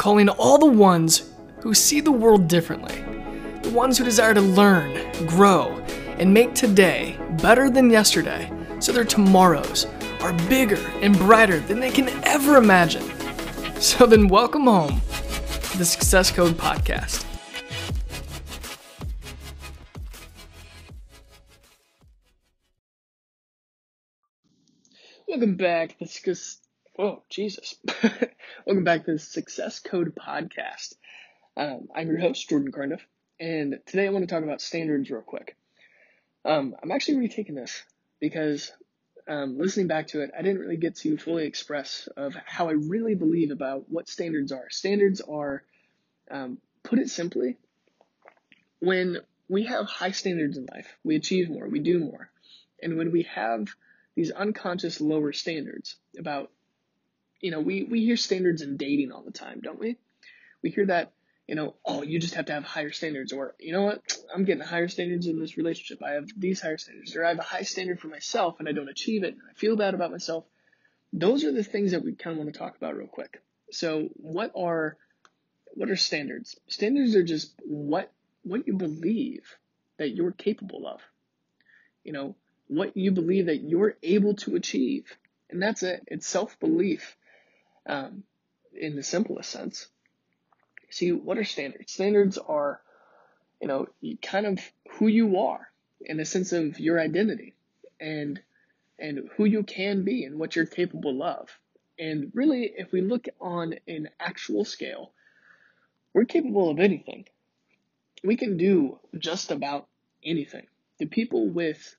calling all the ones who see the world differently, the ones who desire to learn, grow, and make today better than yesterday so their tomorrows are bigger and brighter than they can ever imagine. So then, welcome home to the Success Code Podcast. Welcome back the. Oh, Jesus. Welcome back to the Success Code Podcast. Um, I'm your host, Jordan Carniff, and today I want to talk about standards real quick. Um, I'm actually retaking this because um, listening back to it, I didn't really get to fully express of how I really believe about what standards are. Standards are, um, put it simply, when we have high standards in life, we achieve more, we do more, and when we have these unconscious lower standards about, you know, we, we hear standards in dating all the time, don't we? We hear that, you know, oh, you just have to have higher standards, or, you know what, I'm getting higher standards in this relationship. I have these higher standards, or I have a high standard for myself and I don't achieve it, and I feel bad about myself. Those are the things that we kind of want to talk about real quick. So, what are what are standards? Standards are just what what you believe that you're capable of. You know, what you believe that you're able to achieve. And that's it. It's self belief um, in the simplest sense. See, what are standards? Standards are, you know, kind of who you are in a sense of your identity and and who you can be and what you're capable of. And really, if we look on an actual scale, we're capable of anything. We can do just about anything. The people with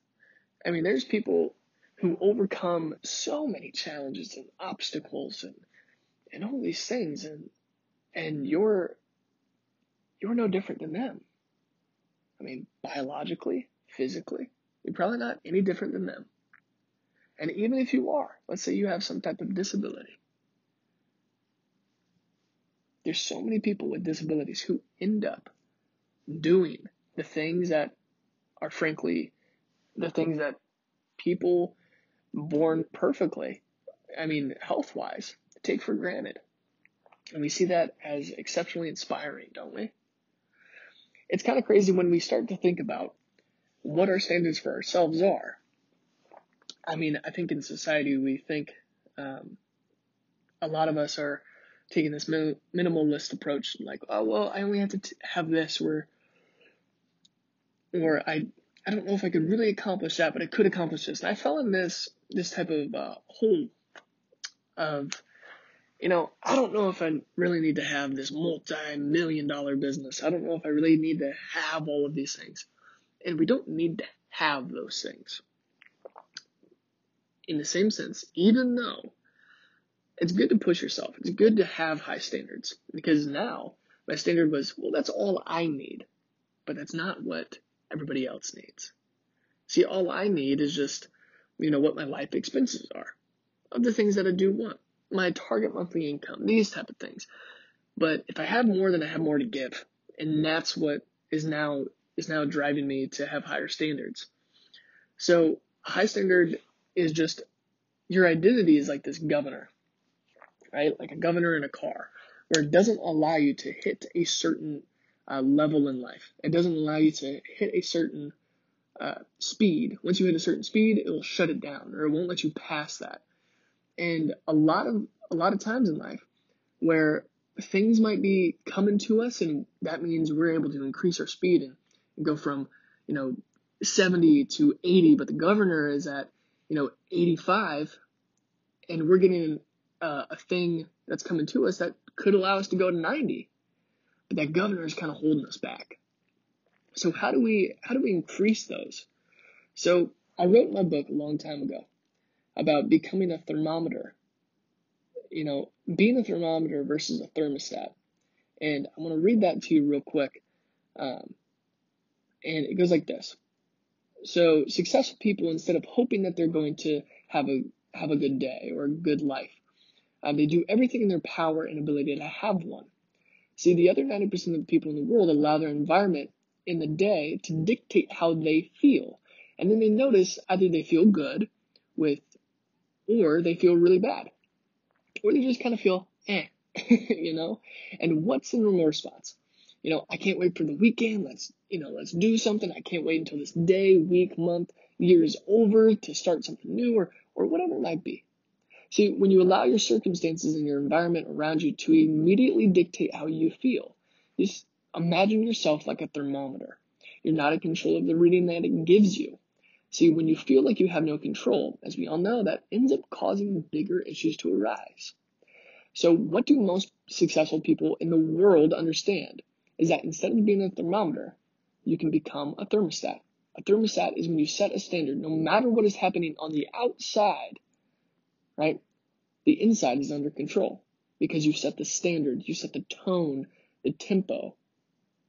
I mean, there's people who overcome so many challenges and obstacles and and all these things and and you're you're no different than them. I mean, biologically, physically, you're probably not any different than them. And even if you are, let's say you have some type of disability. There's so many people with disabilities who end up doing the things that are frankly the things that people born perfectly, I mean, health wise, take for granted. And we see that as exceptionally inspiring, don't we? It's kind of crazy when we start to think about what our standards for ourselves are. I mean, I think in society we think um, a lot of us are taking this minimalist approach, like, oh well, I only have to t- have this, or or I I don't know if I could really accomplish that, but I could accomplish this. And I fell in this this type of uh, hole of, you know, I don't know if I really need to have this multi-million dollar business. I don't know if I really need to have all of these things. And we don't need to have those things. In the same sense, even though it's good to push yourself, it's good to have high standards because now my standard was, well, that's all I need. But that's not what everybody else needs. See, all I need is just, you know, what my life expenses are of the things that I do want, my target monthly income, these type of things. But if I have more, then I have more to give. And that's what is now, is now driving me to have higher standards. So high standard is just, your identity is like this governor, right? Like a governor in a car where it doesn't allow you to hit a certain uh, level in life. It doesn't allow you to hit a certain uh, speed. Once you hit a certain speed, it will shut it down, or it won't let you pass that. And a lot of a lot of times in life, where things might be coming to us, and that means we're able to increase our speed and, and go from you know 70 to 80, but the governor is at you know 85, and we're getting uh, a thing that's coming to us that could allow us to go to 90 but that governor is kind of holding us back. So how do we how do we increase those? So I wrote my book a long time ago about becoming a thermometer. You know, being a thermometer versus a thermostat. And I'm going to read that to you real quick. Um, and it goes like this. So successful people, instead of hoping that they're going to have a have a good day or a good life, um, they do everything in their power and ability to have one. See, the other 90% of people in the world allow their environment in the day to dictate how they feel. And then they notice either they feel good with, or they feel really bad. Or they just kind of feel, eh, you know? And what's in remorse spots? You know, I can't wait for the weekend. Let's, you know, let's do something. I can't wait until this day, week, month, year is over to start something new or, or whatever it might be. See, when you allow your circumstances and your environment around you to immediately dictate how you feel, just imagine yourself like a thermometer. You're not in control of the reading that it gives you. See, when you feel like you have no control, as we all know, that ends up causing bigger issues to arise. So, what do most successful people in the world understand? Is that instead of being a thermometer, you can become a thermostat. A thermostat is when you set a standard, no matter what is happening on the outside, right? The inside is under control because you set the standard, you set the tone, the tempo,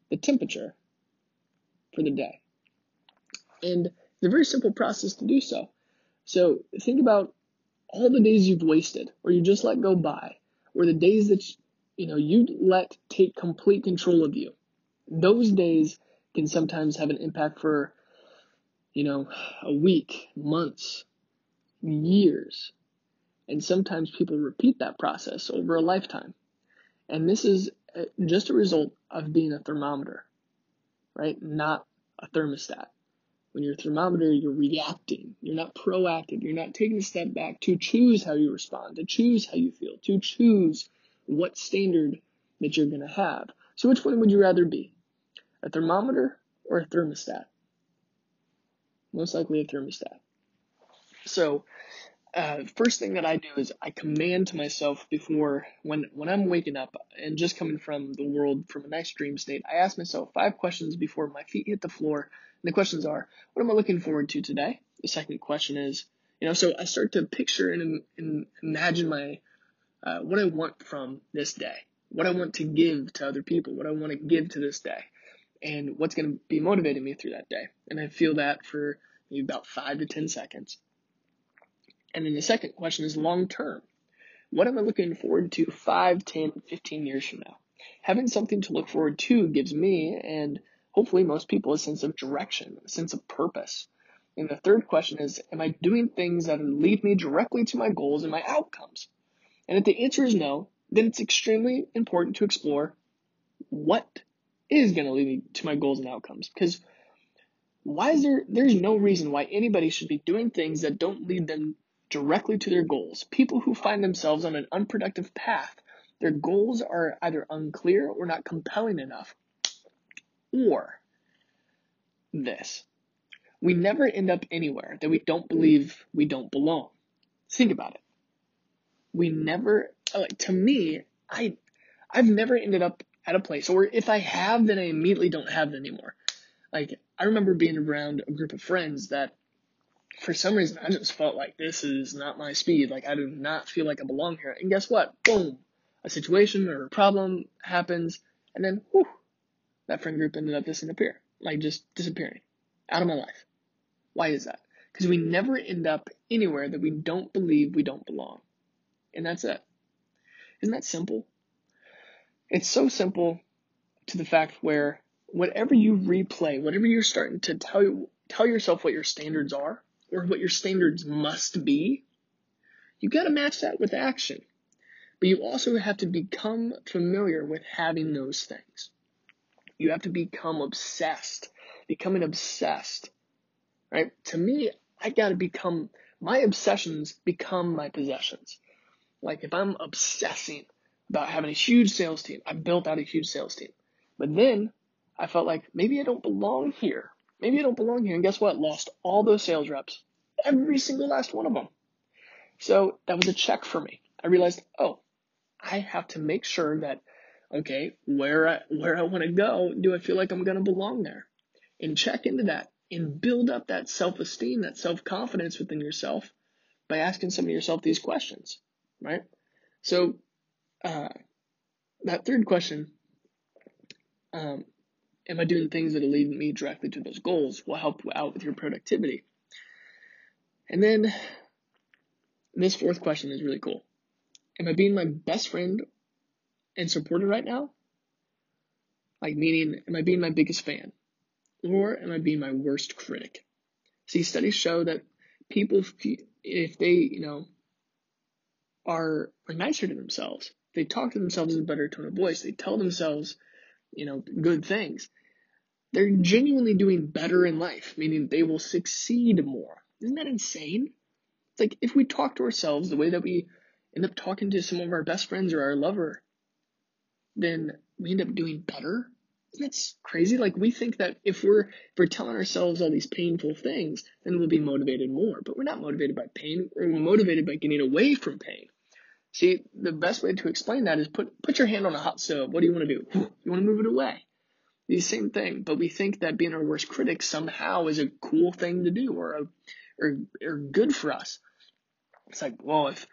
the temperature for the day. And it's a very simple process to do so. So think about all the days you've wasted or you just let go by or the days that you know you let take complete control of you. Those days can sometimes have an impact for you know a week, months, years. And sometimes people repeat that process over a lifetime. And this is uh, just a result of being a thermometer, right? Not a thermostat. When you're a thermometer, you're reacting. You're not proactive. You're not taking a step back to choose how you respond, to choose how you feel, to choose what standard that you're going to have. So which one would you rather be? A thermometer or a thermostat? Most likely a thermostat. So uh, first thing that I do is I command to myself before when when I'm waking up and just coming from the world from a nice dream state. I ask myself five questions before my feet hit the floor. And the questions are: What am I looking forward to today? The second question is, you know, so I start to picture and, and imagine my uh, what I want from this day, what I want to give to other people, what I want to give to this day, and what's going to be motivating me through that day. And I feel that for maybe about five to ten seconds and then the second question is long term. What am I looking forward to 5, 10, 15 years from now? Having something to look forward to gives me and hopefully most people a sense of direction, a sense of purpose. And the third question is, am I doing things that lead me directly to my goals and my outcomes? And if the answer is no, then it's extremely important to explore what is going to lead me to my goals and outcomes. Because why is there, there's no reason why anybody should be doing things that don't lead them directly to their goals. People who find themselves on an unproductive path, their goals are either unclear or not compelling enough. Or this. We never end up anywhere that we don't believe we don't belong. Think about it. We never, like, to me, I, I've never ended up at a place, or if I have, then I immediately don't have it anymore. Like, I remember being around a group of friends that for some reason, I just felt like this is not my speed. Like, I do not feel like I belong here. And guess what? Boom. A situation or a problem happens, and then, whew, that friend group ended up disappearing. Like, just disappearing. Out of my life. Why is that? Because we never end up anywhere that we don't believe we don't belong. And that's it. Isn't that simple? It's so simple to the fact where whatever you replay, whatever you're starting to tell tell yourself what your standards are, or what your standards must be, you got to match that with action. But you also have to become familiar with having those things. You have to become obsessed. Becoming obsessed, right? To me, I got to become, my obsessions become my possessions. Like if I'm obsessing about having a huge sales team, I built out a huge sales team. But then I felt like maybe I don't belong here. Maybe I don't belong here. And guess what? Lost all those sales reps. Every single last one of them. So that was a check for me. I realized, oh, I have to make sure that, okay, where I, where I want to go, do I feel like I'm going to belong there? And check into that and build up that self-esteem, that self-confidence within yourself by asking some of yourself these questions, right? So, uh, that third question, um, am I doing things that leading me directly to those goals will help out with your productivity. And then this fourth question is really cool. Am I being my best friend and supporter right now? Like meaning, am I being my biggest fan? Or am I being my worst critic? See, studies show that people, if they, you know, are, are nicer to themselves, they talk to themselves in a better tone of voice. They tell themselves, you know, good things. They're genuinely doing better in life, meaning they will succeed more. Isn't that insane? It's like if we talk to ourselves the way that we end up talking to some of our best friends or our lover, then we end up doing better. That's crazy. Like we think that if we're if we're telling ourselves all these painful things, then we'll be motivated more. But we're not motivated by pain. We're motivated by getting away from pain. See, the best way to explain that is put put your hand on a hot stove. What do you want to do? You want to move it away. The same thing, but we think that being our worst critic somehow is a cool thing to do or a, or or good for us. It's like, well, if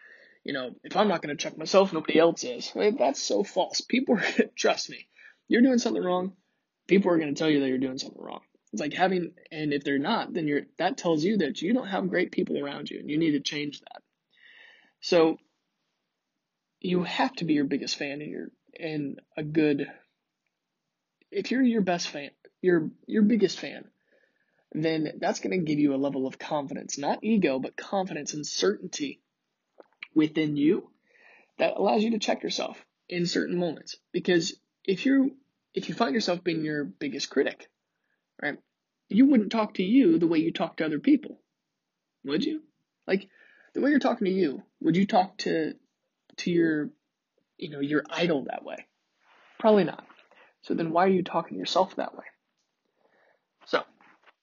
you know, if I'm not going to check myself, nobody else is. Right? That's so false. People are, trust me, you're doing something wrong. People are going to tell you that you're doing something wrong. It's like having, and if they're not, then you're, that tells you that you don't have great people around you and you need to change that. So you have to be your biggest fan and your, and a good, if you're your best fan, your, your biggest fan, then that's going to give you a level of confidence, not ego, but confidence and certainty within you that allows you to check yourself in certain moments. Because if you if you find yourself being your biggest critic, right, you wouldn't talk to you the way you talk to other people, would you? Like the way you're talking to you, would you talk to to your you know your idol that way? Probably not. So then why are you talking to yourself that way?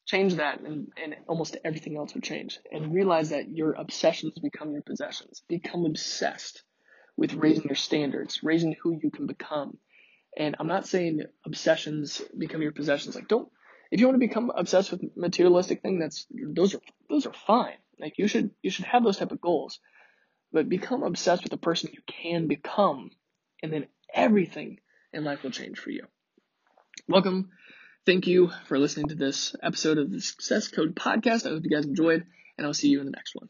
Change that and, and almost everything else would change. And realize that your obsessions become your possessions. Become obsessed with raising your standards, raising who you can become. And I'm not saying obsessions become your possessions. Like don't if you want to become obsessed with materialistic thing, that's those are those are fine. Like you should you should have those type of goals. But become obsessed with the person you can become, and then everything in life will change for you. Welcome Thank you for listening to this episode of the Success Code podcast. I hope you guys enjoyed, and I'll see you in the next one.